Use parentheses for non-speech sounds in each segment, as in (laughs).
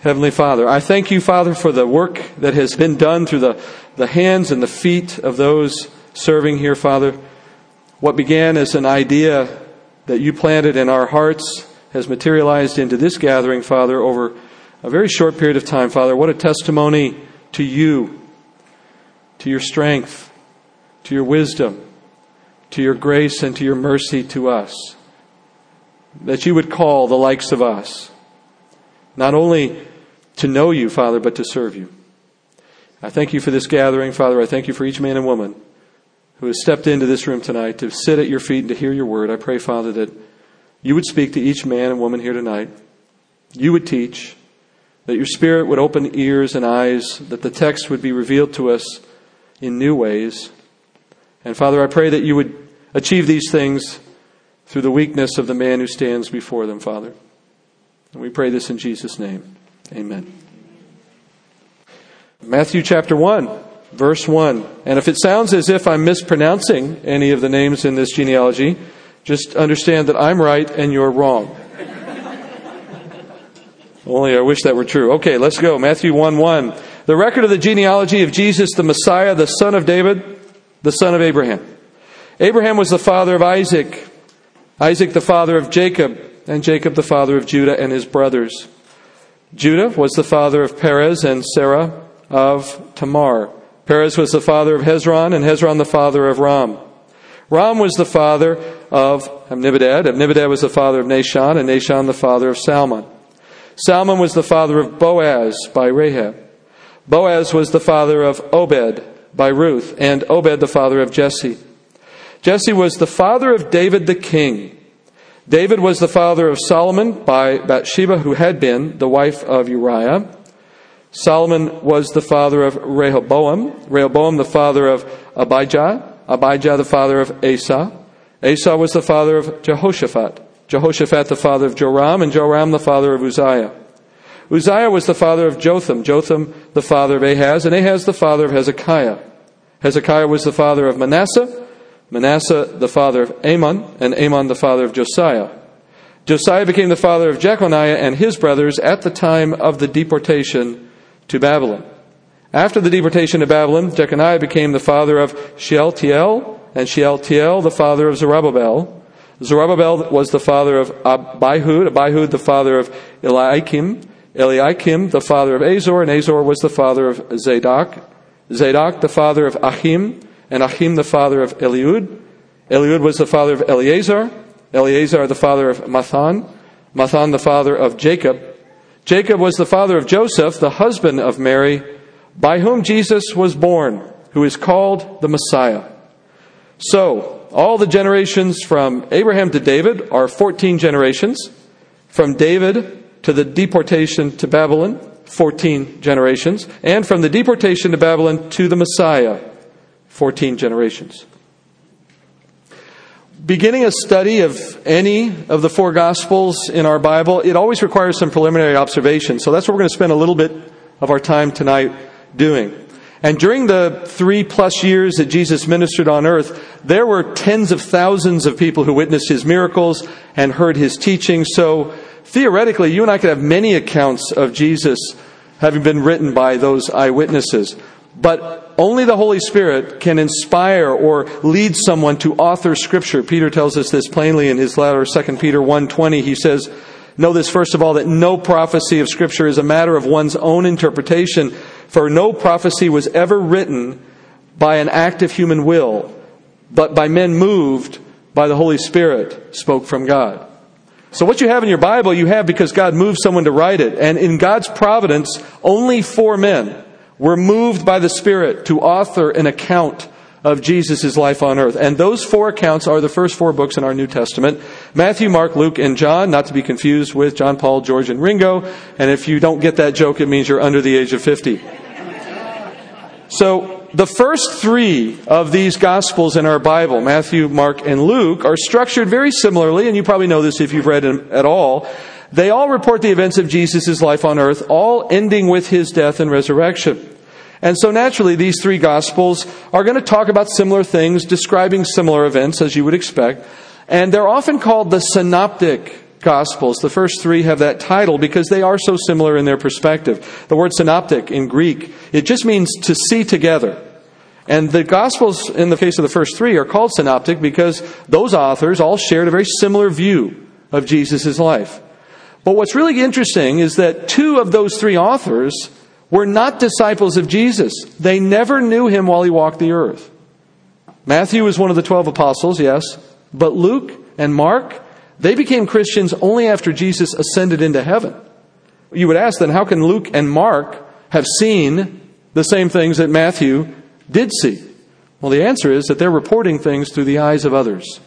Heavenly Father, I thank you, Father, for the work that has been done through the, the hands and the feet of those serving here, Father. What began as an idea that you planted in our hearts has materialized into this gathering, Father, over a very short period of time, Father. What a testimony to you, to your strength, to your wisdom, to your grace, and to your mercy to us. That you would call the likes of us, not only to know you, Father, but to serve you. I thank you for this gathering, Father. I thank you for each man and woman who has stepped into this room tonight to sit at your feet and to hear your word. I pray, Father, that you would speak to each man and woman here tonight. You would teach, that your Spirit would open ears and eyes, that the text would be revealed to us in new ways. And Father, I pray that you would achieve these things through the weakness of the man who stands before them, Father. And we pray this in Jesus' name. Amen. Matthew chapter 1, verse 1. And if it sounds as if I'm mispronouncing any of the names in this genealogy, just understand that I'm right and you're wrong. Only I wish that were true. Okay, let's go. Matthew 1 1. The record of the genealogy of Jesus, the Messiah, the son of David, the son of Abraham. Abraham was the father of Isaac, Isaac the father of Jacob, and Jacob the father of Judah and his brothers. Judah was the father of Perez and Zerah of Tamar. Perez was the father of Hezron, and Hezron the father of Ram. Ram was the father of Amminadab. Amminadab was the father of Nahshon, and Nahshon the father of Salmon. Salmon was the father of Boaz by Rahab. Boaz was the father of Obed by Ruth, and Obed the father of Jesse. Jesse was the father of David the king. David was the father of Solomon by Bathsheba, who had been the wife of Uriah. Solomon was the father of Rehoboam, Rehoboam the father of Abijah, Abijah the father of Asa. Asa was the father of Jehoshaphat, Jehoshaphat the father of Joram, and Joram the father of Uzziah. Uzziah was the father of Jotham, Jotham the father of Ahaz, and Ahaz the father of Hezekiah. Hezekiah was the father of Manasseh, Manasseh the father of Amon, and Amon the father of Josiah. Josiah became the father of Jeconiah and his brothers at the time of the deportation to Babylon. After the deportation to Babylon, Jeconiah became the father of Shealtiel, and Shealtiel the father of Zerubbabel. Zerubbabel was the father of Abihud, Abihud the father of Eliakim, Eliakim the father of Azor, and Azor was the father of Zadok, Zadok the father of Achim, and Achim the father of Eliud. Eliud was the father of Eleazar, Eleazar the father of Matthan, Matthan the father of Jacob. Jacob was the father of Joseph, the husband of Mary, by whom Jesus was born, who is called the Messiah. So, all the generations from Abraham to David are 14 generations. From David to the deportation to Babylon, 14 generations. And from the deportation to Babylon to the Messiah, 14 generations. Beginning a study of any of the four Gospels in our Bible, it always requires some preliminary observation. So that's what we're going to spend a little bit of our time tonight doing. And during the three plus years that Jesus ministered on earth, there were tens of thousands of people who witnessed his miracles and heard his teaching. So theoretically, you and I could have many accounts of Jesus having been written by those eyewitnesses. But only the Holy Spirit can inspire or lead someone to author scripture. Peter tells us this plainly in his letter, 2 Peter 1:20. He says, "Know this first of all that no prophecy of scripture is a matter of one's own interpretation, for no prophecy was ever written by an act of human will, but by men moved by the Holy Spirit spoke from God." So what you have in your Bible, you have because God moved someone to write it. And in God's providence, only four men were moved by the Spirit to author an account of Jesus' life on earth. And those four accounts are the first four books in our New Testament Matthew, Mark, Luke, and John, not to be confused with John, Paul, George, and Ringo. And if you don't get that joke, it means you're under the age of 50. So, the first three of these Gospels in our Bible, Matthew, Mark, and Luke, are structured very similarly, and you probably know this if you've read them at all. They all report the events of Jesus' life on earth, all ending with his death and resurrection. And so naturally, these three Gospels are going to talk about similar things, describing similar events, as you would expect. And they're often called the synoptic Gospels. The first three have that title because they are so similar in their perspective. The word synoptic in Greek, it just means to see together. And the Gospels, in the case of the first three, are called synoptic because those authors all shared a very similar view of Jesus' life. But what's really interesting is that two of those three authors were not disciples of Jesus. They never knew him while he walked the earth. Matthew was one of the twelve apostles, yes, but Luke and Mark, they became Christians only after Jesus ascended into heaven. You would ask then, how can Luke and Mark have seen the same things that Matthew did see? Well, the answer is that they're reporting things through the eyes of others.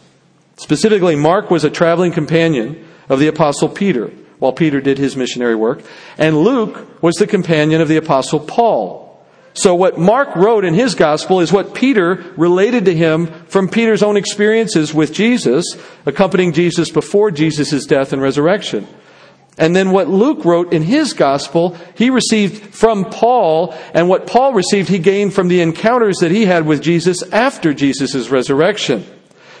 Specifically, Mark was a traveling companion of the apostle Peter while Peter did his missionary work, and Luke was the companion of the apostle Paul. So what Mark wrote in his gospel is what Peter related to him from Peter's own experiences with Jesus, accompanying Jesus before Jesus' death and resurrection. And then what Luke wrote in his gospel, he received from Paul, and what Paul received, he gained from the encounters that he had with Jesus after Jesus' resurrection.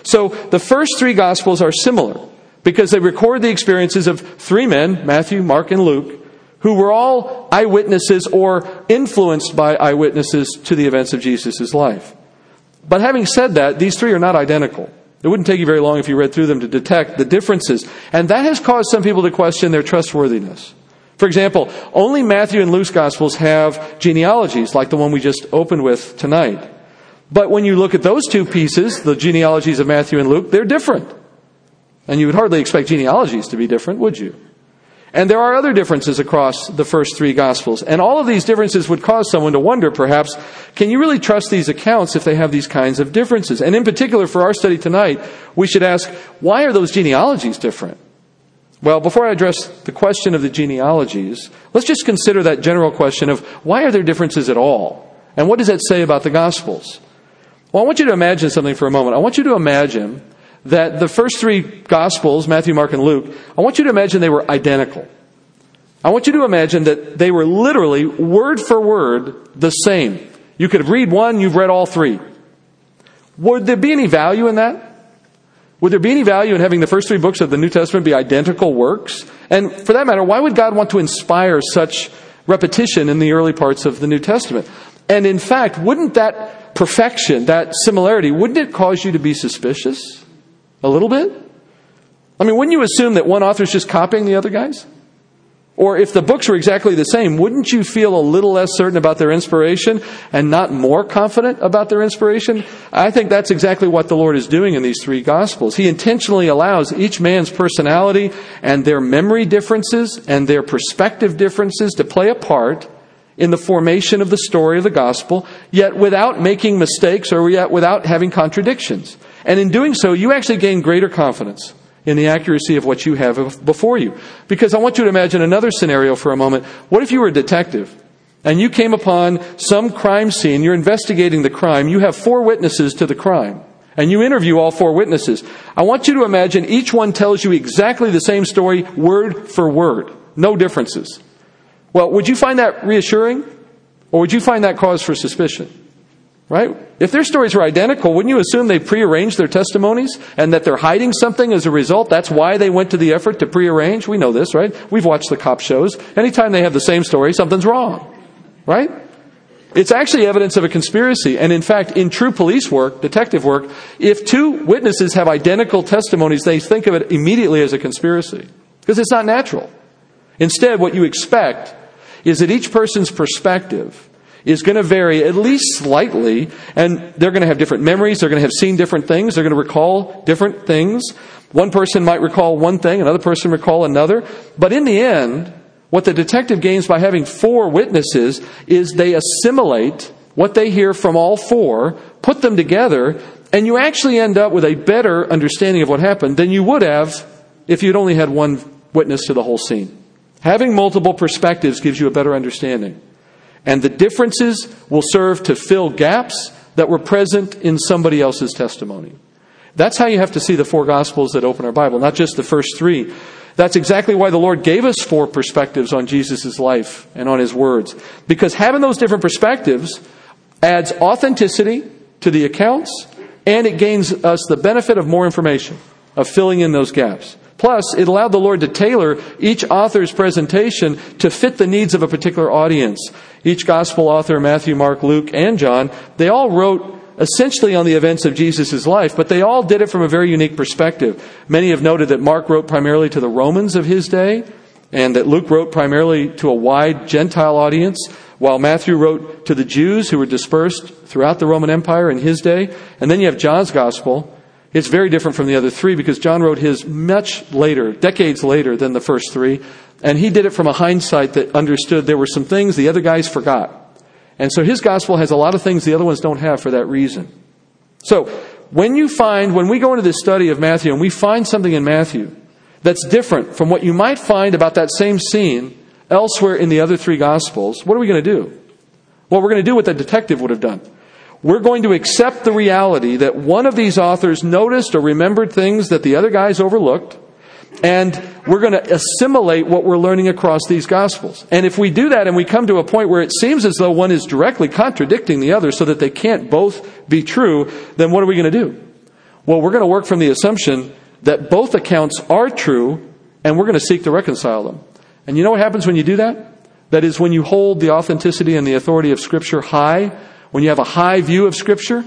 So the first three gospels are similar because they record the experiences of three men, Matthew, Mark, and Luke, who were all eyewitnesses or influenced by eyewitnesses to the events of Jesus' life. But having said that, these three are not identical. It wouldn't take you very long if you read through them to detect the differences. And that has caused some people to question their trustworthiness. For example, only Matthew and Luke's Gospels have genealogies like the one we just opened with tonight. But when you look at those two pieces, the genealogies of Matthew and Luke, they're different. And you would hardly expect genealogies to be different, would you? And there are other differences across the first three Gospels. And all of these differences would cause someone to wonder, perhaps, can you really trust these accounts if they have these kinds of differences? And in particular, for our study tonight, we should ask, why are those genealogies different? Well, before I address the question of the genealogies, let's just consider that general question of why are there differences at all? And what does that say about the Gospels? Well, I want you to imagine something for a moment. I want you to imagine that the first three Gospels, Matthew, Mark, and Luke, I want you to imagine they were identical. I want you to imagine that they were literally, word for word, the same. You could read one, you've read all three. Would there be any value in that? Would there be any value in having the first three books of the New Testament be identical works? And for that matter, why would God want to inspire such repetition in the early parts of the New Testament? And in fact, wouldn't that perfection, that similarity, wouldn't it cause you to be suspicious? A little bit? I mean, wouldn't you assume that one author's just copying the other guys? Or if the books were exactly the same, wouldn't you feel a little less certain about their inspiration and not more confident about their inspiration? I think that's exactly what the Lord is doing in these three Gospels. He intentionally allows each man's personality and their memory differences and their perspective differences to play a part in the formation of the story of the Gospel, yet without making mistakes or yet without having contradictions. And in doing so, you actually gain greater confidence in the accuracy of what you have before you. Because I want you to imagine another scenario for a moment. What if you were a detective and you came upon some crime scene, you're investigating the crime, you have four witnesses to the crime, and you interview all four witnesses. I want you to imagine each one tells you exactly the same story, word for word, no differences. Well, would you find that reassuring? Or would you find that cause for suspicion? Right? If their stories were identical, wouldn't you assume they prearranged their testimonies and that they're hiding something as a result? That's why they went to the effort to prearrange? We know this, right? We've watched the cop shows. Anytime they have the same story, something's wrong. Right? It's actually evidence of a conspiracy. And in fact, in true police work, detective work, if two witnesses have identical testimonies, they think of it immediately as a conspiracy. Because it's not natural. Instead, what you expect is that each person's perspective is going to vary at least slightly, and they're going to have different memories, they're going to have seen different things, they're going to recall different things. One person might recall one thing, another person recall another, but in the end, what the detective gains by having four witnesses is they assimilate what they hear from all four, put them together, and you actually end up with a better understanding of what happened than you would have if you'd only had one witness to the whole scene. Having multiple perspectives gives you a better understanding. And the differences will serve to fill gaps that were present in somebody else's testimony. That's how you have to see the four Gospels that open our Bible, not just the first three. That's exactly why the Lord gave us four perspectives on Jesus' life and on His words. Because having those different perspectives adds authenticity to the accounts and it gains us the benefit of more information, of filling in those gaps. Plus, it allowed the Lord to tailor each author's presentation to fit the needs of a particular audience. Each gospel author, Matthew, Mark, Luke, and John, they all wrote essentially on the events of Jesus' life, but they all did it from a very unique perspective. Many have noted that Mark wrote primarily to the Romans of his day, and that Luke wrote primarily to a wide Gentile audience, while Matthew wrote to the Jews who were dispersed throughout the Roman Empire in his day. And then you have John's gospel, it's very different from the other three because John wrote his much later, decades later than the first three. And he did it from a hindsight that understood there were some things the other guys forgot. And so his gospel has a lot of things the other ones don't have for that reason. So when you find, when we go into this study of Matthew and we find something in Matthew that's different from what you might find about that same scene elsewhere in the other three gospels, what are we going to do? Well, we're going to do what the detective would have done. We're going to accept the reality that one of these authors noticed or remembered things that the other guys overlooked, and we're going to assimilate what we're learning across these gospels. And if we do that and we come to a point where it seems as though one is directly contradicting the other so that they can't both be true, then what are we going to do? Well, we're going to work from the assumption that both accounts are true and we're going to seek to reconcile them. And you know what happens when you do that? That is when you hold the authenticity and the authority of Scripture high when you have a high view of Scripture,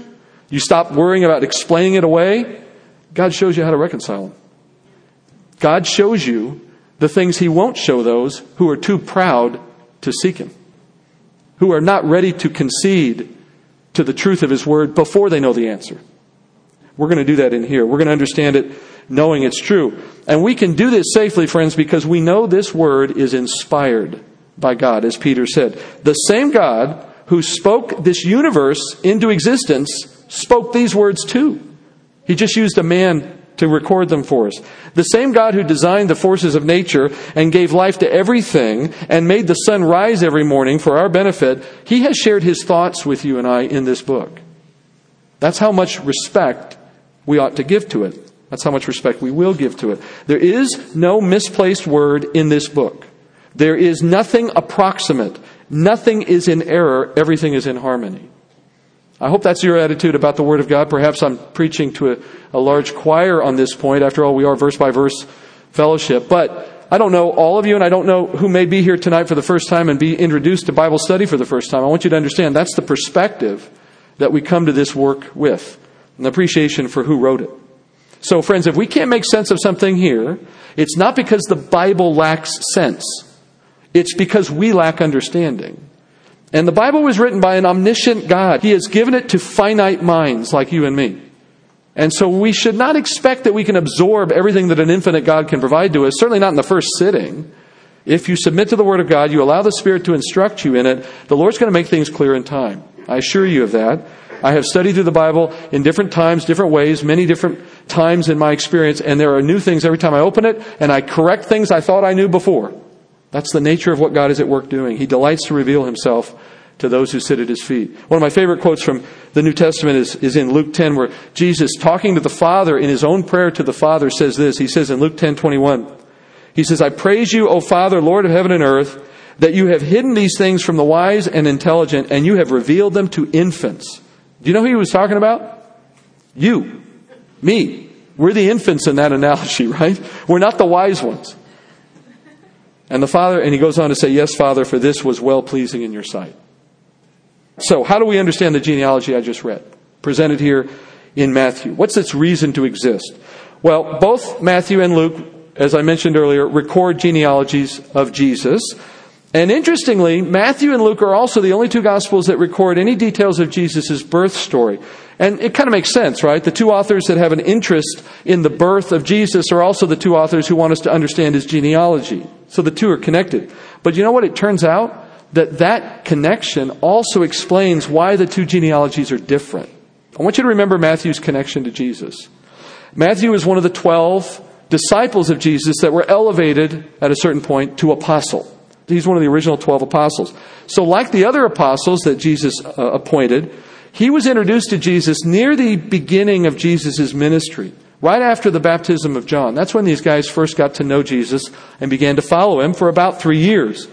you stop worrying about explaining it away, God shows you how to reconcile them. God shows you the things He won't show those who are too proud to seek Him, who are not ready to concede to the truth of His Word before they know the answer. We're going to do that in here. We're going to understand it knowing it's true. And we can do this safely, friends, because we know this Word is inspired by God, as Peter said. The same God who spoke this universe into existence spoke these words too. He just used a man to record them for us. The same God who designed the forces of nature and gave life to everything and made the sun rise every morning for our benefit, he has shared his thoughts with you and I in this book. That's how much respect we ought to give to it. That's how much respect we will give to it. There is no misplaced word in this book. There is nothing approximate. Nothing is in error, everything is in harmony. I hope that's your attitude about the Word of God. Perhaps I'm preaching to a, a, large choir on this point. After all, we are verse by verse fellowship. But I don't know all of you, and I don't know who may be here tonight for the first time and be introduced to Bible study for the first time. I want you to understand that's the perspective that we come to this work with, an appreciation for who wrote it. So, friends, if we can't make sense of something here, it's not because the Bible lacks sense. It's because we lack understanding. And the Bible was written by an omniscient God. He has given it to finite minds like you and me. And so we should not expect that we can absorb everything that an infinite God can provide to us, certainly not in the first sitting. If you submit to the Word of God, you allow the Spirit to instruct you in it, the Lord's going to make things clear in time. I assure you of that. I have studied through the Bible in different times, different ways, many different times in my experience, and there are new things every time I open it, and I correct things I thought I knew before. That's the nature of what God is at work doing. He delights to reveal himself to those who sit at his feet. One of my favorite quotes from the New Testament is, is in Luke 10, where Jesus, talking to the Father in his own prayer to the Father, says this. He says in Luke 10 21, He says, I praise you, O Father, Lord of heaven and earth, that you have hidden these things from the wise and intelligent, and you have revealed them to infants. Do you know who he was talking about? You. Me. We're the infants in that analogy, (laughs) right? We're not the wise ones. And the Father, and he goes on to say, Yes, Father, for this was well pleasing in your sight. So, how do we understand the genealogy I just read? Presented here in Matthew. What's its reason to exist? Well, both Matthew and Luke, as I mentioned earlier, record genealogies of Jesus. And interestingly, Matthew and Luke are also the only two gospels that record any details of Jesus' birth story. And it kind of makes sense, right? The two authors that have an interest in the birth of Jesus are also the two authors who want us to understand his genealogy. So the two are connected. But you know what? It turns out that that connection also explains why the two genealogies are different. I want you to remember Matthew's connection to Jesus. Matthew is one of the 12 disciples of Jesus that were elevated at a certain point to apostle. He's one of the original 12 apostles. So, like the other apostles that Jesus uh, appointed, he was introduced to Jesus near the beginning of Jesus' ministry, right after the baptism of John. That's when these guys first got to know Jesus and began to follow him for about three years.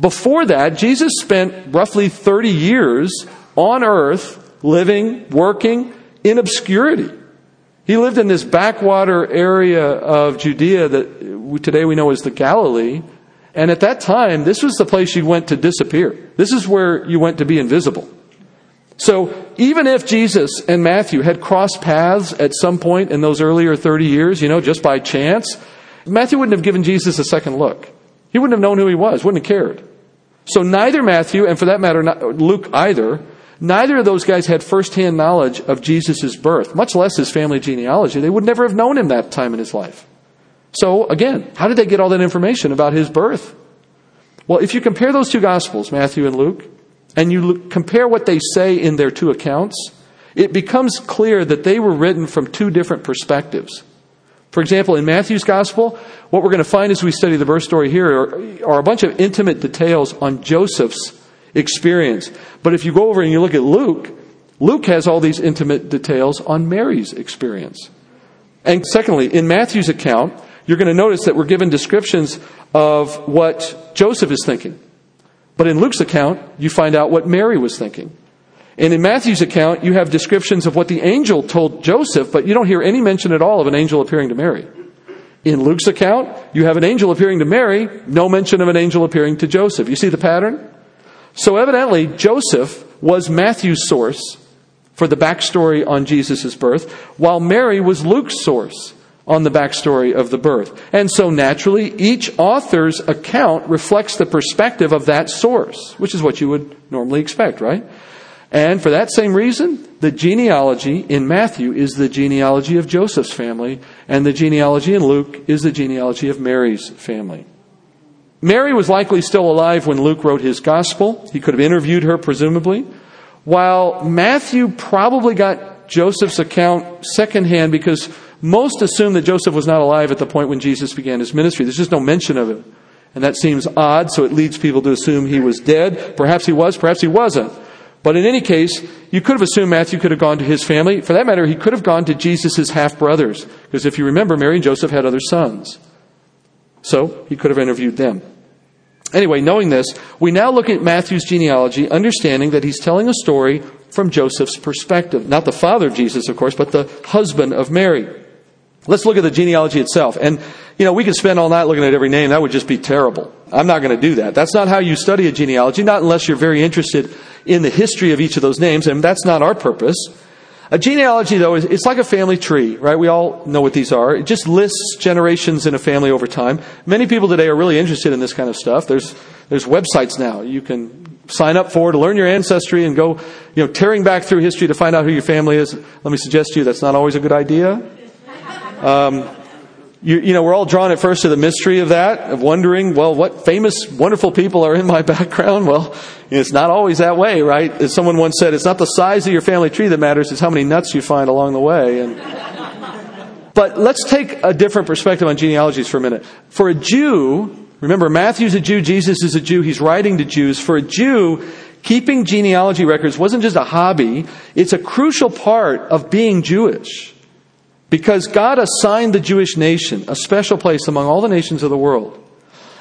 Before that, Jesus spent roughly 30 years on earth living, working in obscurity. He lived in this backwater area of Judea that today we know as the Galilee. And at that time, this was the place you went to disappear. This is where you went to be invisible. So even if Jesus and Matthew had crossed paths at some point in those earlier 30 years, you know, just by chance, Matthew wouldn't have given Jesus a second look. He wouldn't have known who he was, wouldn't have cared. So neither Matthew, and for that matter, Luke either, neither of those guys had firsthand knowledge of Jesus' birth, much less his family genealogy. They would never have known him that time in his life. So again, how did they get all that information about his birth? Well, if you compare those two gospels, Matthew and Luke, and you compare what they say in their two accounts, it becomes clear that they were written from two different perspectives. For example, in Matthew's gospel, what we're going to find as we study the birth story here are, are, a bunch of intimate details on Joseph's experience. But if you go over and you look at Luke, Luke has all these intimate details on Mary's experience. And secondly, in Matthew's account, you're going to notice that we're given descriptions of what Joseph is thinking. But in Luke's account, you find out what Mary was thinking. And in Matthew's account, you have descriptions of what the angel told Joseph, but you don't hear any mention at all of an angel appearing to Mary. In Luke's account, you have an angel appearing to Mary, no mention of an angel appearing to Joseph. You see the pattern? So evidently, Joseph was Matthew's source for the backstory on Jesus' birth, while Mary was Luke's source on the backstory of the birth. And so naturally, each author's account reflects the perspective of that source, which is what you would normally expect, right? And for that same reason, the genealogy in Matthew is the genealogy of Joseph's family, and the genealogy in Luke is the genealogy of Mary's family. Mary was likely still alive when Luke wrote his gospel. He could have interviewed her, presumably. While Matthew probably got Joseph's account secondhand because most assume that Joseph was not alive at the point when Jesus began his ministry. There's just no mention of him. And that seems odd, so it leads people to assume he was dead. Perhaps he was, perhaps he wasn't. But in any case, you could have assumed Matthew could have gone to his family. For that matter, he could have gone to Jesus' half brothers. Because if you remember, Mary and Joseph had other sons. So he could have interviewed them. Anyway, knowing this, we now look at Matthew's genealogy, understanding that he's telling a story from Joseph's perspective. Not the father of Jesus, of course, but the husband of Mary. Let's look at the genealogy itself. And, you know, we could spend all night looking at every name. That would just be terrible. I'm not going to do that. That's not how you study a genealogy, not unless you're very interested in the history of each of those names, and that's not our purpose. A genealogy, though, is it's like a family tree, right? We all know what these are. It just lists generations in a family over time. Many people today are really interested in this kind of stuff. There's there's websites now you can sign up for to learn your ancestry and go, you know, tearing back through history to find out who your family is. Let me suggest to you that's not always a good idea. Um, you, you, know, we're all drawn at first to the mystery of that, of wondering, well, what famous, wonderful people are in my (laughs) background? Well, it's not always that way, right? As someone once said, it's not the size of your family tree that matters, it's how many nuts you find along the way. And, (laughs) but let's take a different perspective on genealogies for a minute. For a Jew, remember, Matthew's a Jew, Jesus is a Jew, he's writing to Jews. For a Jew, keeping genealogy records wasn't just a hobby, it's a crucial part of being Jewish. Because God assigned the Jewish nation a special place among all the nations of the world.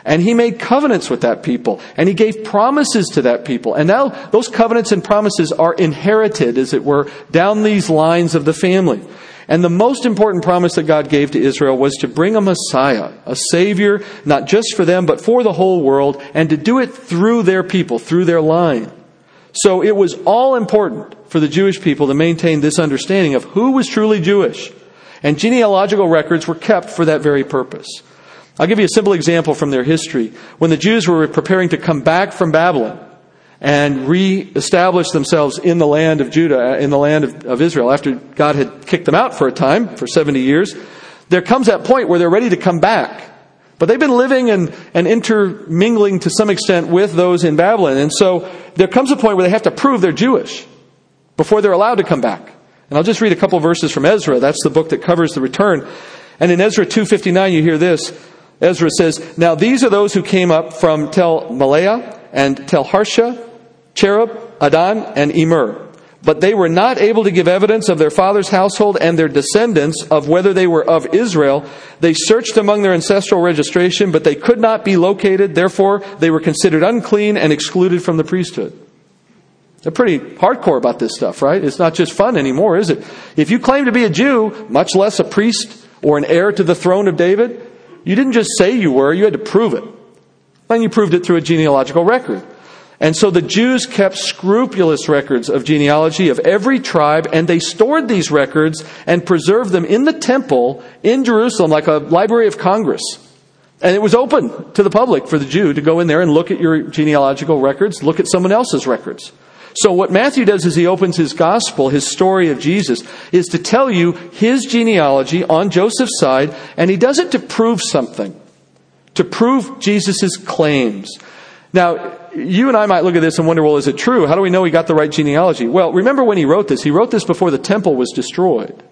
And he made covenants with that people. And he gave promises to that people. And now those covenants and promises are inherited, as it were, down these lines of the family. And the most important promise that God gave to Israel was to bring a Messiah, a Savior, not just for them, but for the whole world, and to do it through their people, through their line. So it was all important for the Jewish people to maintain this understanding of who was truly Jewish and genealogical records were kept for that very purpose. I'll give you a simple example from their history. When the Jews were preparing to come back from Babylon and re-establish themselves in the land of Judah, in the land of, of Israel, after God had kicked them out for a time, for 70 years, there comes that point where they're ready to come back. But they've been living and, and intermingling to some extent with those in Babylon. And so there comes a point where they have to prove they're Jewish before they're allowed to come back. And I'll just read a couple verses from Ezra. That's the book that covers the return. And in Ezra 2:59 you hear this. Ezra says, "Now these are those who came up from Tel Malaya and Tel Harsha, Cherub, Addan, and Immer. But they were not able to give evidence of their father's household and their descendants of whether they were of Israel. They searched among their ancestral registration, but they could not be located. Therefore, they were considered unclean and excluded from the priesthood." They're pretty hardcore about this stuff, right? It's not just fun anymore, is it? If you claim to be a Jew, much less a priest or an heir to the throne of David, you didn't just say you were, you had to prove it. And you proved it through a genealogical record. And so the Jews kept scrupulous records of genealogy of every tribe, and they stored these records and preserved them in the temple in Jerusalem like a Library of Congress. And it was open to the public for the Jew to go in there and look at your genealogical records, look at someone else's records. So what Matthew does is he opens his gospel, his story of Jesus, is to tell you his genealogy on Joseph's side, and he does it to prove something, to prove Jesus' claims. Now, you and I might look at this and wonder, well, is it true? How do we know he got the right genealogy? Well, remember when he wrote this? He wrote this before the temple was destroyed.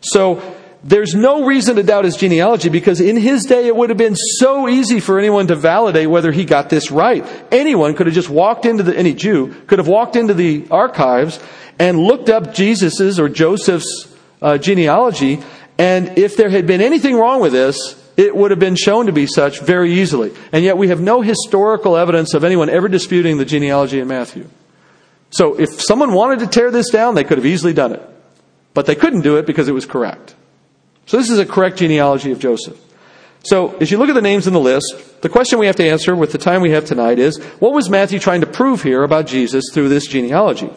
So, there's no reason to doubt his genealogy because in his day it would have been so easy for anyone to validate whether he got this right. Anyone could have just walked into the, any Jew could have walked into the archives and looked up Jesus's or Joseph's uh, genealogy. And if there had been anything wrong with this, it would have been shown to be such very easily. And yet we have no historical evidence of anyone ever disputing the genealogy in Matthew. So if someone wanted to tear this down, they could have easily done it. But they couldn't do it because it was correct. So this is a correct genealogy of Joseph. So as you look at the names in the list, the question we have to answer with the time we have tonight is, what was Matthew trying to prove here about Jesus through this genealogy?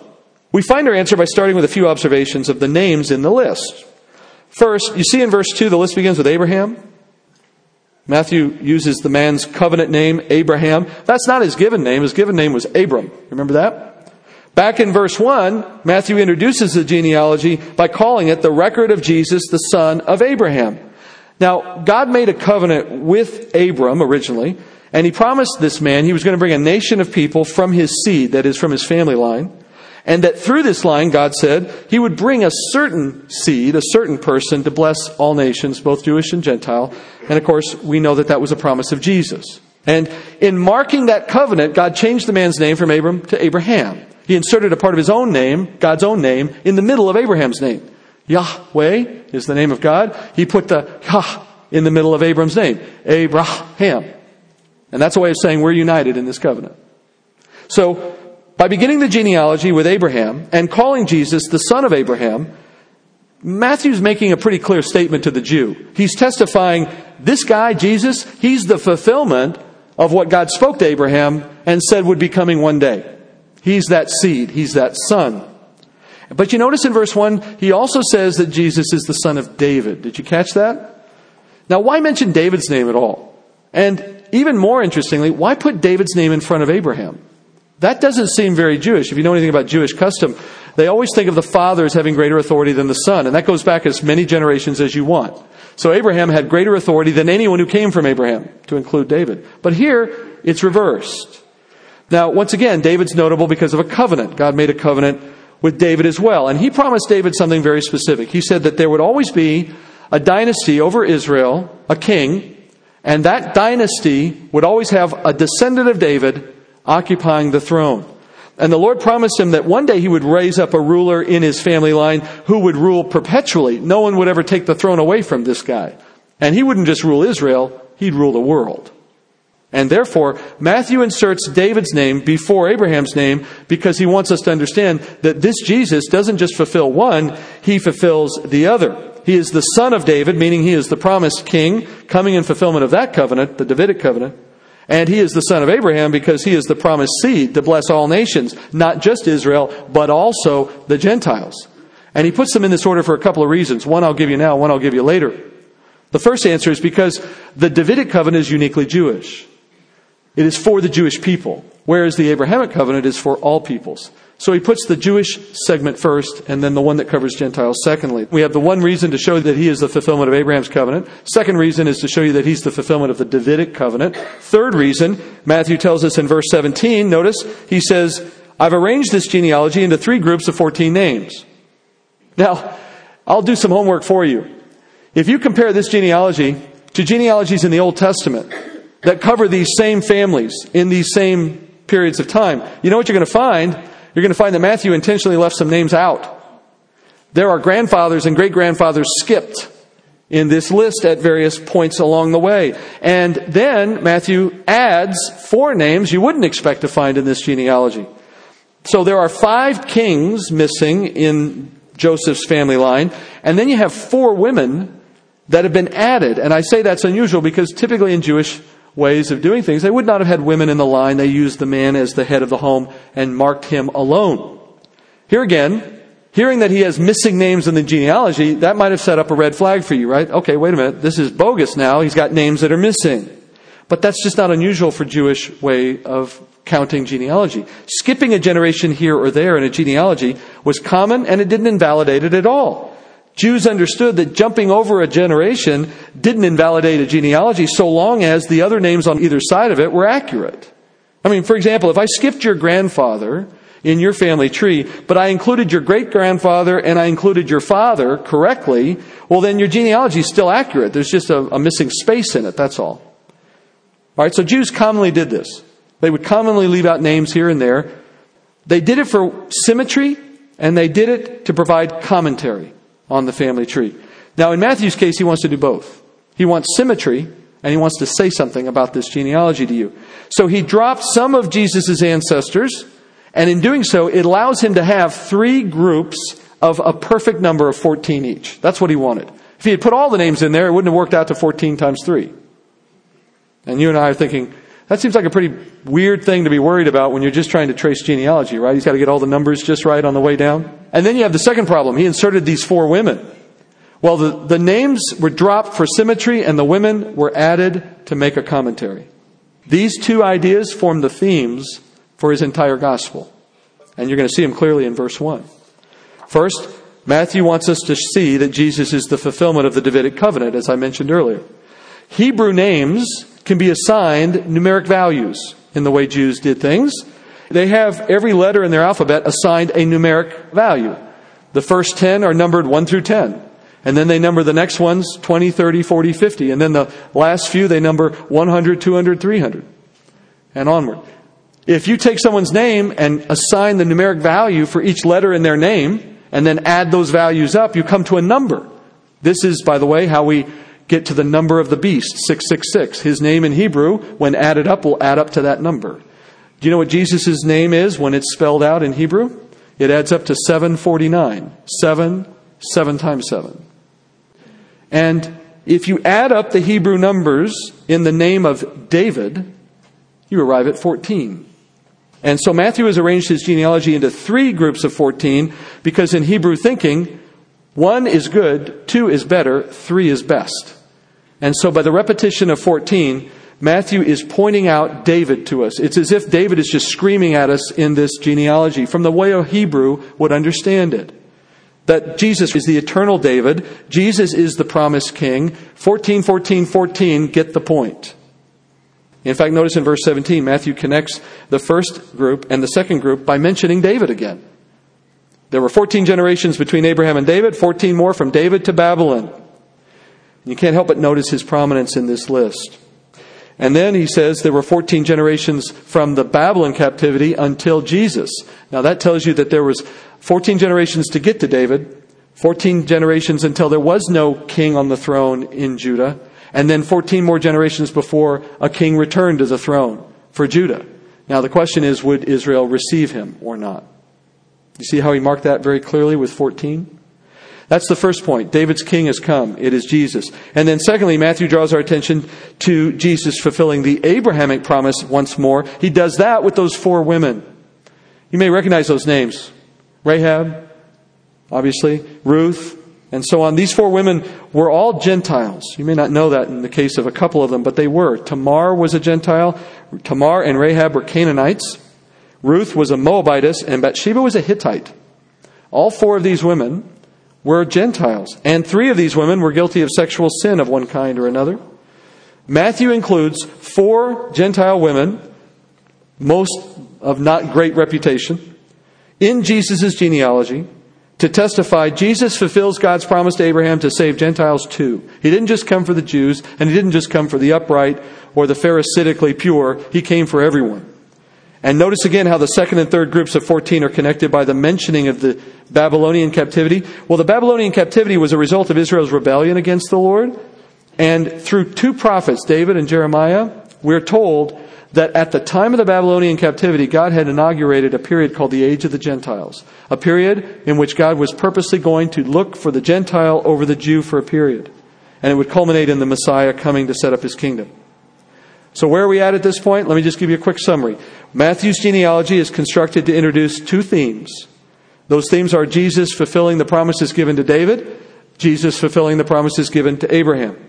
We find our answer by starting with a few observations of the names in the list. First, you see in verse 2, the list begins with Abraham. Matthew uses the man's covenant name, Abraham. That's not his given name. His given name was Abram. Remember that? Back in verse 1, Matthew introduces the genealogy by calling it the record of Jesus, the son of Abraham. Now, God made a covenant with Abram originally, and he promised this man he was going to bring a nation of people from his seed, that is, from his family line, and that through this line, God said, he would bring a certain seed, a certain person to bless all nations, both Jewish and Gentile. And of course, we know that that was a promise of Jesus. And in marking that covenant, God changed the man's name from Abram to Abraham. He inserted a part of his own name, God's own name, in the middle of Abraham's name. Yahweh is the name of God. He put the Yah in the middle of Abram's name. Abraham. And that's a way of saying we're united in this covenant. So, by beginning the genealogy with Abraham and calling Jesus the son of Abraham, Matthew's making a pretty clear statement to the Jew. He's testifying, this guy, Jesus, he's the fulfillment of what God spoke to Abraham and said would be coming one day. He's that seed, he's that son. But you notice in verse 1, he also says that Jesus is the son of David. Did you catch that? Now, why mention David's name at all? And even more interestingly, why put David's name in front of Abraham? That doesn't seem very Jewish. If you know anything about Jewish custom, they always think of the father as having greater authority than the son, and that goes back as many generations as you want. So Abraham had greater authority than anyone who came from Abraham, to include David. But here, it's reversed. Now, once again, David's notable because of a covenant. God made a covenant with David as well. And he promised David something very specific. He said that there would always be a dynasty over Israel, a king, and that dynasty would always have a descendant of David occupying the throne. And the Lord promised him that one day he would raise up a ruler in his family line who would rule perpetually. No one would ever take the throne away from this guy. And he wouldn't just rule Israel, he'd rule the world. And therefore, Matthew inserts David's name before Abraham's name because he wants us to understand that this Jesus doesn't just fulfill one, he fulfills the other. He is the son of David, meaning he is the promised king, coming in fulfillment of that covenant, the Davidic covenant. And he is the son of Abraham because he is the promised seed to bless all nations, not just Israel, but also the Gentiles. And he puts them in this order for a couple of reasons. One I'll give you now, one I'll give you later. The first answer is because the Davidic covenant is uniquely Jewish. It is for the Jewish people, whereas the Abrahamic covenant is for all peoples. So he puts the Jewish segment first and then the one that covers Gentiles secondly. We have the one reason to show that he is the fulfillment of Abraham's covenant. Second reason is to show you that he's the fulfillment of the Davidic covenant. Third reason, Matthew tells us in verse 17, notice, he says, I've arranged this genealogy into three groups of 14 names. Now, I'll do some homework for you. If you compare this genealogy to genealogies in the Old Testament, that cover these same families in these same periods of time, you know what you're going to find? You're going to find that Matthew intentionally left some names out. There are grandfathers and great grandfathers skipped in this list at various points along the way. And then Matthew adds four names you wouldn't expect to find in this genealogy. So there are five kings missing in Joseph's family line, and then you have four women that have been added. And I say that's unusual because typically in Jewish ways of doing things, they would not have had women in the line. They used the man as the head of the home and marked him alone. Here again, hearing that he has missing names in the genealogy, that might have set up a red flag for you, right? Okay, wait a minute. This is bogus now. He's got names that are missing. But that's just not unusual for Jewish way of counting genealogy. Skipping a generation here or there in a genealogy was common and it didn't invalidate it at all. Jews understood that jumping over a generation didn't invalidate a genealogy so long as the other names on either side of it were accurate. I mean, for example, if I skipped your grandfather in your family tree, but I included your great grandfather and I included your father correctly, well, then your genealogy is still accurate. There's just a, a missing space in it, that's all. All right, so Jews commonly did this. They would commonly leave out names here and there. They did it for symmetry and they did it to provide commentary on the family tree. Now, in Matthew's case, he wants to do both. He wants symmetry, and he wants to say something about this genealogy to you. So he drops some of Jesus' ancestors, and in doing so, it allows him to have three groups of a perfect number of 14 each. That's what he wanted. If he had put all the names in there, it wouldn't have worked out to 14 times 3. And you and I are thinking, that seems like a pretty weird thing to be worried about when you're just trying to trace genealogy, right? He's got to get all the numbers just right on the way down. And then you have the second problem. He inserted these four women. Well, the, the names were dropped for symmetry and the women were added to make a commentary. These two ideas form the themes for his entire gospel. And you're going to see them clearly in verse 1. First, Matthew wants us to see that Jesus is the fulfillment of the Davidic covenant, as I mentioned earlier. Hebrew names can be assigned numeric values in the way Jews did things. They have every letter in their alphabet assigned a numeric value. The first 10 are numbered 1 through 10. And then they number the next ones 20, 30, 40, 50. And then the last few they number 100, 200, 300, and onward. If you take someone's name and assign the numeric value for each letter in their name, and then add those values up, you come to a number. This is, by the way, how we get to the number of the beast, 666. His name in Hebrew, when added up, will add up to that number. Do you know what Jesus' name is when it's spelled out in Hebrew? It adds up to 749. 7, 7 times 7. And if you add up the Hebrew numbers in the name of David, you arrive at 14. And so Matthew has arranged his genealogy into three groups of 14 because in Hebrew thinking, one is good, two is better, three is best. And so by the repetition of 14, Matthew is pointing out David to us. It's as if David is just screaming at us in this genealogy from the way a Hebrew would understand it. That Jesus is the eternal David. Jesus is the promised king. 14, 14, 14, get the point. In fact, notice in verse 17, Matthew connects the first group and the second group by mentioning David again. There were 14 generations between Abraham and David, 14 more from David to Babylon. You can't help but notice his prominence in this list. And then he says there were 14 generations from the Babylon captivity until Jesus. Now that tells you that there was 14 generations to get to David, 14 generations until there was no king on the throne in Judah, and then 14 more generations before a king returned to the throne for Judah. Now the question is, would Israel receive him or not? You see how he marked that very clearly with 14? That's the first point. David's king has come. It is Jesus. And then secondly, Matthew draws our attention to Jesus fulfilling the Abrahamic promise once more. He does that with those four women. You may recognize those names. Rahab, obviously, Ruth, and so on. These four women were all Gentiles. You may not know that in the case of a couple of them, but they were. Tamar was a Gentile. Tamar and Rahab were Canaanites. Ruth was a Moabitess, and Bathsheba was a Hittite. All four of these women were Gentiles, and three of these women were guilty of sexual sin of one kind or another. Matthew includes four Gentile women, most of not great reputation, in Jesus' genealogy to testify Jesus fulfills God's promise to Abraham to save Gentiles too. He didn't just come for the Jews, and he didn't just come for the upright or the Pharisaically pure. He came for everyone. And notice again how the second and third groups of 14 are connected by the mentioning of the Babylonian captivity. Well, the Babylonian captivity was a result of Israel's rebellion against the Lord. And through two prophets, David and Jeremiah, we're told that at the time of the Babylonian captivity, God had inaugurated a period called the Age of the Gentiles, a period in which God was purposely going to look for the Gentile over the Jew for a period. And it would culminate in the Messiah coming to set up his kingdom. So, where are we at at this point? Let me just give you a quick summary. Matthew's genealogy is constructed to introduce two themes. Those themes are Jesus fulfilling the promises given to David, Jesus fulfilling the promises given to Abraham.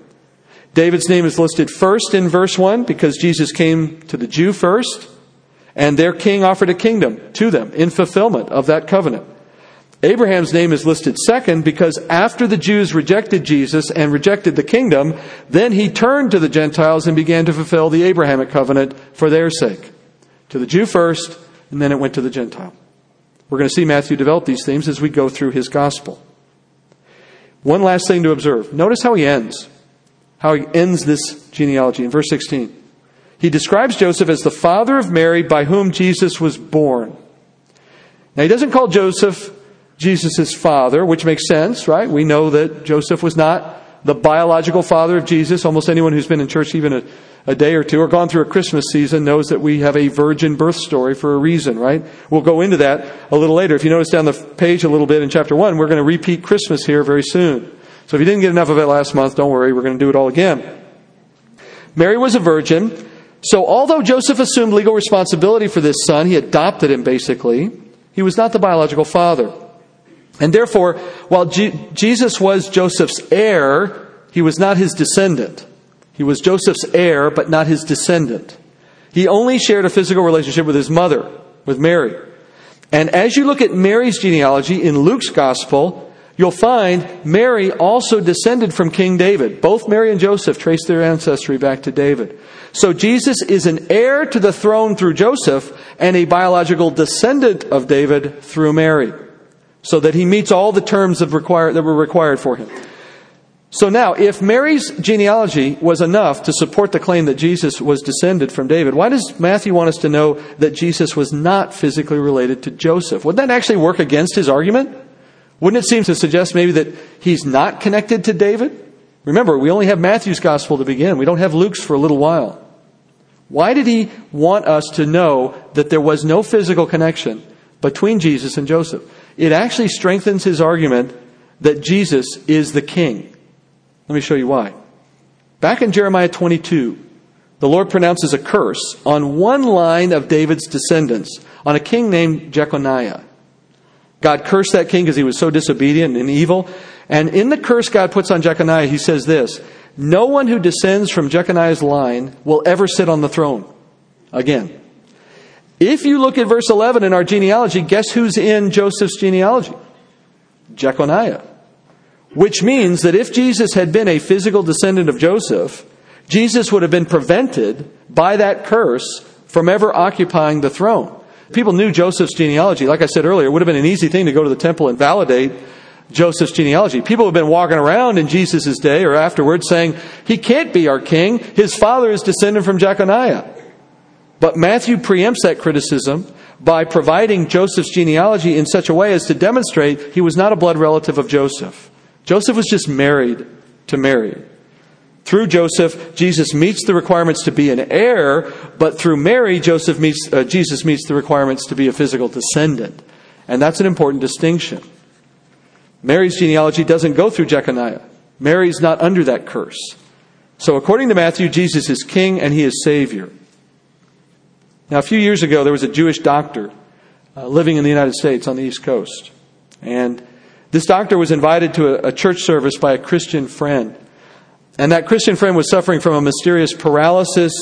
David's name is listed first in verse 1 because Jesus came to the Jew first, and their king offered a kingdom to them in fulfillment of that covenant. Abraham's name is listed second because after the Jews rejected Jesus and rejected the kingdom, then he turned to the Gentiles and began to fulfill the Abrahamic covenant for their sake. To the Jew first, and then it went to the Gentile. We're going to see Matthew develop these themes as we go through his gospel. One last thing to observe. Notice how he ends how he ends this genealogy in verse 16. He describes Joseph as the father of Mary by whom Jesus was born. Now, he doesn't call Joseph Jesus' father, which makes sense, right? We know that Joseph was not the biological father of Jesus. Almost anyone who's been in church even a, a, day or two or gone through a Christmas season knows that we have a virgin birth story for a reason, right? We'll go into that a little later. If you notice down the page a little bit in chapter 1, we're going to repeat Christmas here very soon. So if you didn't get enough of it last month, don't worry, we're going to do it all again. Mary was a virgin. So although Joseph assumed legal responsibility for this son, he adopted him basically, he was not the biological father. And therefore, while Jesus was Joseph's heir, he was not his descendant. He was Joseph's heir, but not his descendant. He only shared a physical relationship with his mother, with Mary. And as you look at Mary's genealogy in Luke's gospel, you'll find Mary also descended from King David. Both Mary and Joseph trace their ancestry back to David. So Jesus is an heir to the throne through Joseph and a biological descendant of David through Mary. So that he meets all the terms of require, that were required for him. So now, if Mary's genealogy was enough to support the claim that Jesus was descended from David, why does Matthew want us to know that Jesus was not physically related to Joseph? Wouldn't that actually work against his argument? Wouldn't it seem to suggest maybe that he's not connected to David? Remember, we only have Matthew's gospel to begin. We don't have Luke's for a little while. Why did he want us to know that there was no physical connection between Jesus and Joseph? It actually strengthens his argument that Jesus is the king. Let me show you why. Back in Jeremiah 22, the Lord pronounces a curse on one line of David's descendants, on a king named Jeconiah. God cursed that king because he was so disobedient and evil. And in the curse God puts on Jeconiah, he says this No one who descends from Jeconiah's line will ever sit on the throne again. If you look at verse 11 in our genealogy, guess who's in Joseph's genealogy? Jeconiah. Which means that if Jesus had been a physical descendant of Joseph, Jesus would have been prevented by that curse from ever occupying the throne. People knew Joseph's genealogy. Like I said earlier, it would have been an easy thing to go to the temple and validate Joseph's genealogy. People have been walking around in Jesus' day or afterwards saying, he can't be our king. His father is descended from Jeconiah. But Matthew preempts that criticism by providing Joseph's genealogy in such a way as to demonstrate he was not a blood relative of Joseph. Joseph was just married to Mary. Through Joseph, Jesus meets the requirements to be an heir, but through Mary, Joseph meets, uh, Jesus meets the requirements to be a physical descendant. And that's an important distinction. Mary's genealogy doesn't go through Jeconiah. Mary's not under that curse. So, according to Matthew, Jesus is king and he is savior. Now, a few years ago, there was a Jewish doctor uh, living in the United States on the East Coast. And this doctor was invited to a, a church service by a Christian friend. And that Christian friend was suffering from a mysterious paralysis,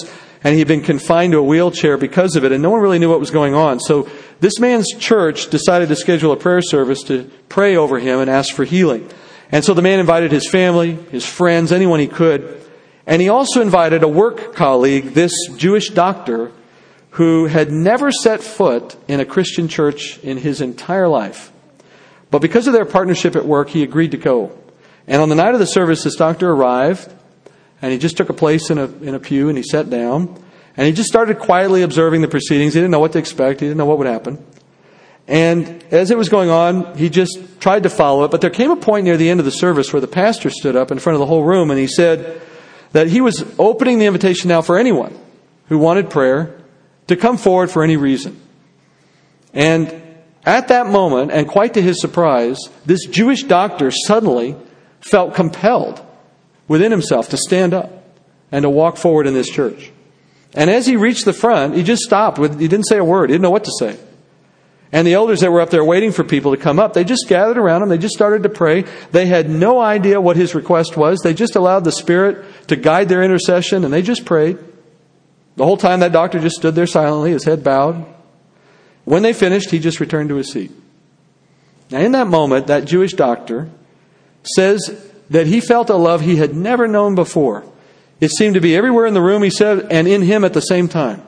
and he'd been confined to a wheelchair because of it, and no one really knew what was going on. So this man's church decided to schedule a prayer service to pray over him and ask for healing. And so the man invited his family, his friends, anyone he could. And he also invited a work colleague, this Jewish doctor, who had never set foot in a Christian church in his entire life. But because of their partnership at work, he agreed to go. And on the night of the service, this doctor arrived, and he just took a place in a, in a pew, and he sat down, and he just started quietly observing the proceedings. He didn't know what to expect, he didn't know what would happen. And as it was going on, he just tried to follow it, but there came a point near the end of the service where the pastor stood up in front of the whole room, and he said that he was opening the invitation now for anyone who wanted prayer to come forward for any reason. And at that moment, and quite to his surprise, this Jewish doctor suddenly felt compelled within himself to stand up and to walk forward in this church. And as he reached the front, he just stopped. With, he didn't say a word. He didn't know what to say. And the elders that were up there waiting for people to come up, they just gathered around him. They just started to pray. They had no idea what his request was. They just allowed the Spirit to guide their intercession, and they just prayed. The whole time that doctor just stood there silently, his head bowed. When they finished, he just returned to his seat. Now, in that moment, that Jewish doctor says that he felt a love he had never known before. It seemed to be everywhere in the room, he said, and in him at the same time.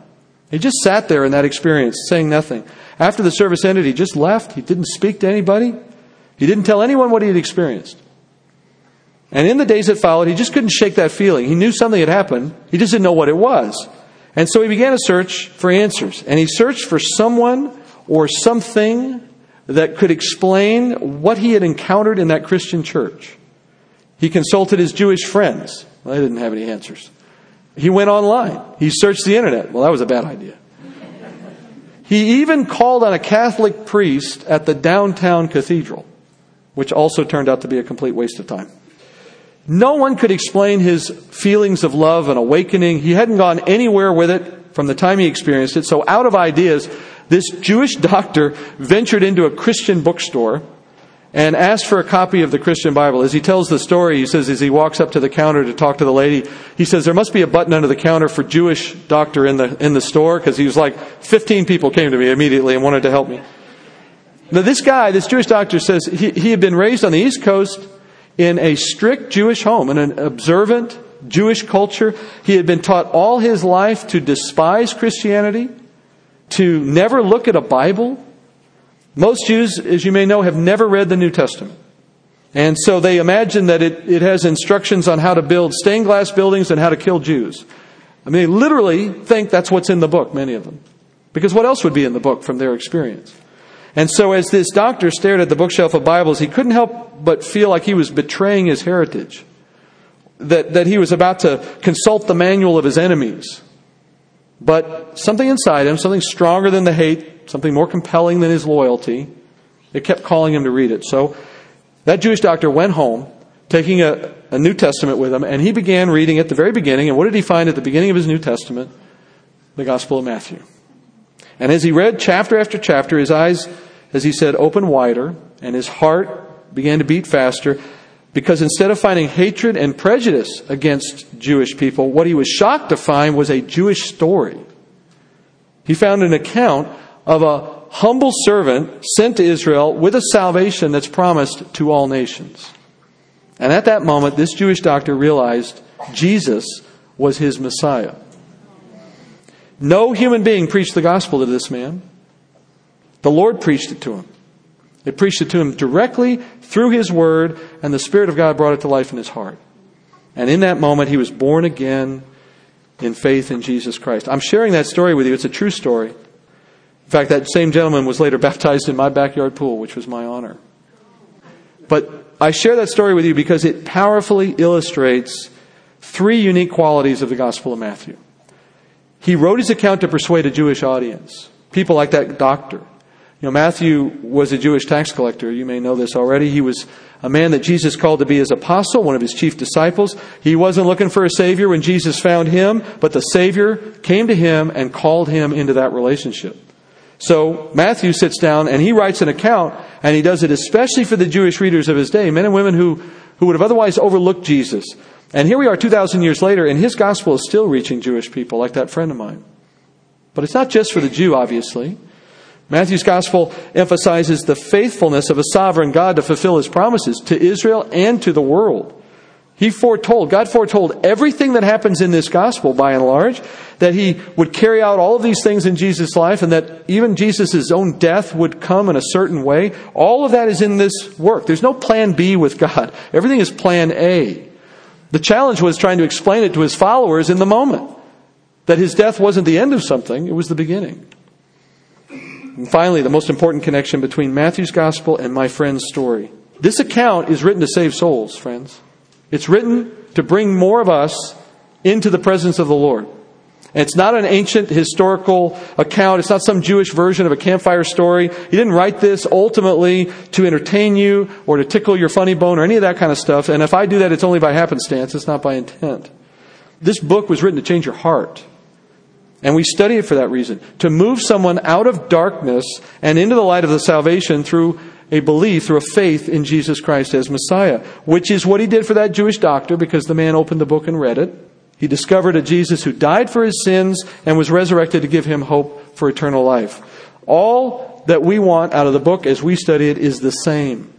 He just sat there in that experience, saying nothing. After the service ended, he just left. He didn't speak to anybody. He didn't tell anyone what he had experienced. And in the days that followed, he just couldn't shake that feeling. He knew something had happened. He just didn't know what it was. And so he began to search for answers. And he searched for someone or something that could explain what he had encountered in that Christian church. He consulted his Jewish friends. Well, they didn't have any answers. He went online. He searched the internet. Well, that was a bad idea. He even called on a Catholic priest at the downtown cathedral, which also turned out to be a complete waste of time. No one could explain his feelings of love and awakening. He hadn't gone anywhere with it from the time he experienced it. So, out of ideas, this Jewish (laughs) doctor ventured into a Christian bookstore and asked for a copy of the Christian Bible. As he tells the story, he says, as he walks up to the counter to talk to the lady, he says, there must be a button under the counter for Jewish doctor in the, in the store, because he was like, 15 people came to me immediately and wanted to help me. Now, this guy, this Jewish doctor says he, he had been raised on the East Coast in a strict Jewish home, in an observant Jewish culture. He had been taught all his life to despise Christianity, to never look at a Bible, most Jews, as you may know, have never read the New Testament. And so they imagine that it, it has instructions on how to build stained glass buildings and how to kill Jews. I mean, they literally think that's what's in the book, many of them. Because what else would be in the book from their experience? And so as this doctor stared at the bookshelf of Bibles, he couldn't help but feel like he was betraying his heritage. That, that he was about to consult the manual of his enemies. But something inside him, something stronger than the hate, something more compelling than his loyalty. It kept calling him to read it. So that Jewish doctor went home, taking a, a New Testament with him, and he began reading at the very beginning. And what did he find at the beginning of his New Testament? The Gospel of Matthew. And as he read chapter after chapter, his eyes, as he said, open wider, and his heart began to beat faster, because instead of finding hatred and prejudice against Jewish people, what he was shocked to find was a Jewish story. He found an account of a humble servant sent to Israel with a salvation that's promised to all nations. And at that moment, this Jewish doctor realized Jesus was his Messiah. No human being preached the gospel to this man. The Lord preached it to him. They preached it to him directly through his word, and the Spirit of God brought it to life in his heart. And in that moment, he was born again in faith in Jesus Christ. I'm sharing that story with you. It's a true story. In fact, that same gentleman was later (laughs) baptized in my backyard pool, which was my honor. But I share that story with you because it powerfully illustrates three unique qualities of the Gospel of Matthew. He wrote his account to persuade a Jewish audience, people like that doctor. You know, Matthew was a Jewish tax collector. You may know this already. He was a man that Jesus called to be his apostle, one of his chief disciples. He wasn't looking for a Savior when Jesus found him, but the Savior came to him and called him into that relationship. So Matthew sits down and he writes an account, and he does it especially for the Jewish readers of his day, men and women who, who would have otherwise overlooked Jesus. And here we are 2,000 years later, and his gospel is still reaching Jewish people, like that friend of mine. But it's not just for the Jew, obviously. Matthew's gospel emphasizes the faithfulness of a sovereign God to fulfill his promises to Israel and to the world. He foretold, God foretold everything that happens in this gospel by and large, that he would carry out all of these things in Jesus' life and that even Jesus' own death would come in a certain way. All of that is in this work. There's no plan B with God. Everything is plan A. The challenge was trying to explain it to his followers in the moment. That his death wasn't the end of something, it was the beginning. And finally, the most important connection between Matthew's gospel and my friend's story. This account is written to save souls, friends. It's written to bring more of us into the presence of the Lord. And it's not an ancient historical account. It's not some Jewish version of a campfire story. He didn't write this ultimately to entertain you or to tickle your funny bone or any of that kind of stuff. And if I do that, it's only by happenstance. It's not by intent. This book was written to change your heart. And we study it for that reason. To move someone out of darkness and into the light of the salvation through a belief, through a faith in Jesus Christ as Messiah, which is what he did for that Jewish doctor because the man opened the book and read it. He discovered a Jesus who died for his sins and was resurrected to give him hope for eternal life. All that we want out of the book as we study it is the same.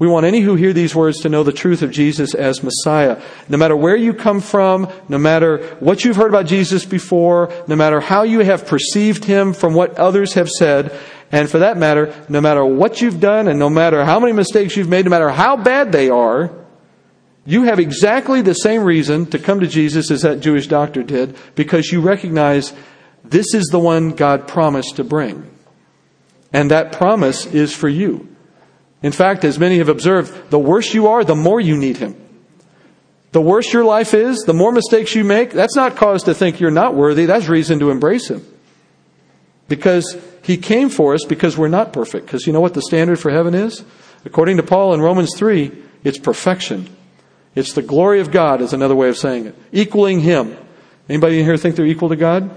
We want any who hear these words to know the truth of Jesus as Messiah. No matter where you come from, no matter what you've heard about Jesus before, no matter how you have perceived him from what others have said, and for that matter, no matter what you've done and no matter how many mistakes you've made, no matter how bad they are, you have exactly the same reason to come to Jesus as that Jewish doctor did because you recognize this is the one God promised to bring. And that promise is for you. In fact, as many have observed, the worse you are, the more you need Him. The worse your life is, the more mistakes you make, that's not cause to think you're not worthy. That's reason to embrace Him. Because He came for us because we're not perfect. Because you know what the standard for heaven is? According to Paul in Romans 3, it's perfection. It's the glory of God, is another way of saying it. Equaling Him. Anybody in here think they're equal to God?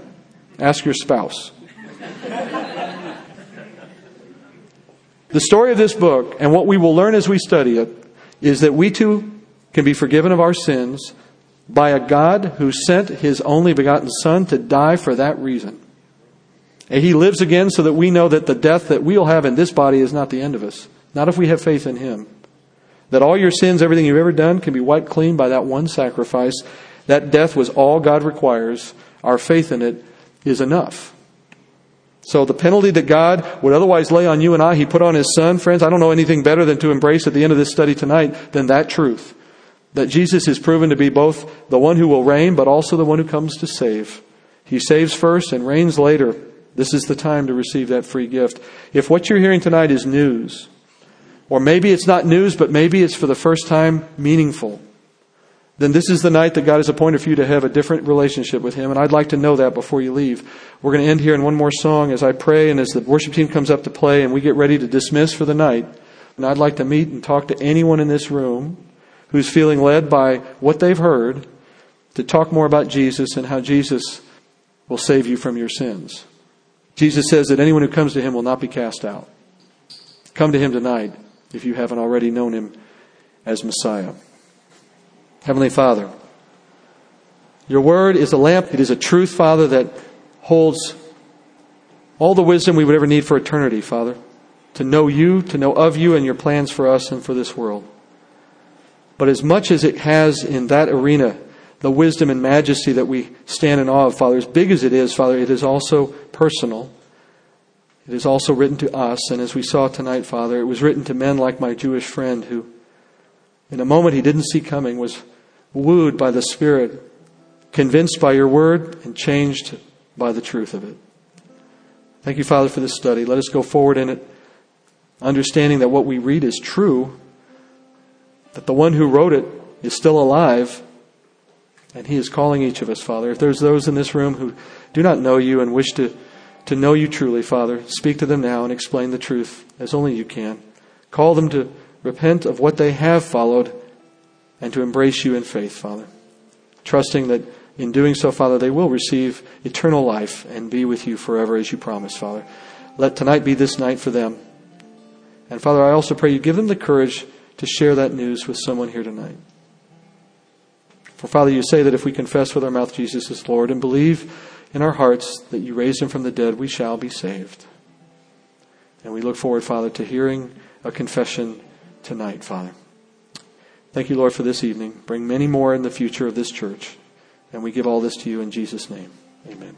Ask your spouse. The story of this book and what we will learn as we study it is that we too can be forgiven of our sins by a God who sent his only begotten Son to die for that reason. And he lives again so that we know that the death that we'll have in this body is not the end of us. Not if we have faith in him. That all your sins, everything you've ever done, can be wiped clean by that one sacrifice. That death was all God requires. Our faith in it is enough. So the penalty that God would otherwise lay on you and I, He put on His Son. Friends, I don't know anything better than to embrace at the end of this study tonight than that truth. That Jesus is proven to be both the one who will reign, but also the one who comes to save. He saves first and reigns later. This is the time to receive that free gift. If what you're hearing tonight is news, or maybe it's not news, but maybe it's for the first time meaningful, then this is the night that God has appointed for you to have a different relationship with Him. And I'd like to know that before you leave. We're going to end here in one more song as I pray and as the worship team comes up to play and we get ready to dismiss for the night. And I'd like to meet and talk to anyone in this room who's feeling led by what they've heard to talk more about Jesus and how Jesus will save you from your sins. Jesus says that anyone who comes to Him will not be cast out. Come to Him tonight if you haven't already known Him as Messiah. Heavenly Father, your word is a lamp. It is a truth, Father, that holds all the wisdom we would ever need for eternity, Father, to know you, to know of you and your plans for us and for this world. But as much as it has in that arena the wisdom and majesty that we stand in awe of, Father, as big as it is, Father, it is also personal. It is also written to us. And as we saw tonight, Father, it was written to men like my Jewish friend who, in a moment he didn't see coming, was wooed by the Spirit, convinced by your word, and changed by the truth of it. Thank you, Father, for this study. Let us go forward in it, understanding that what we read is true, that the one who wrote it is still alive, and he is calling each of us, Father. If there's those in this room who do not know you and wish to, to know you truly, Father, speak to them now and explain the truth as only you can. Call them to repent of what they have followed and to embrace you in faith, Father. Trusting that in doing so, Father, they will receive eternal life and be with you forever as you promised, Father. Let tonight be this night for them. And Father, I also pray you give them the courage to share that news with someone here tonight. For Father, you say that if we confess with our mouth Jesus is Lord and believe in our hearts that you raised him from the dead, we shall be saved. And we look forward, Father, to hearing a confession tonight, Father. Thank you, Lord, for this evening. Bring many more in the future of this church. And we give all this to you in Jesus' name. Amen.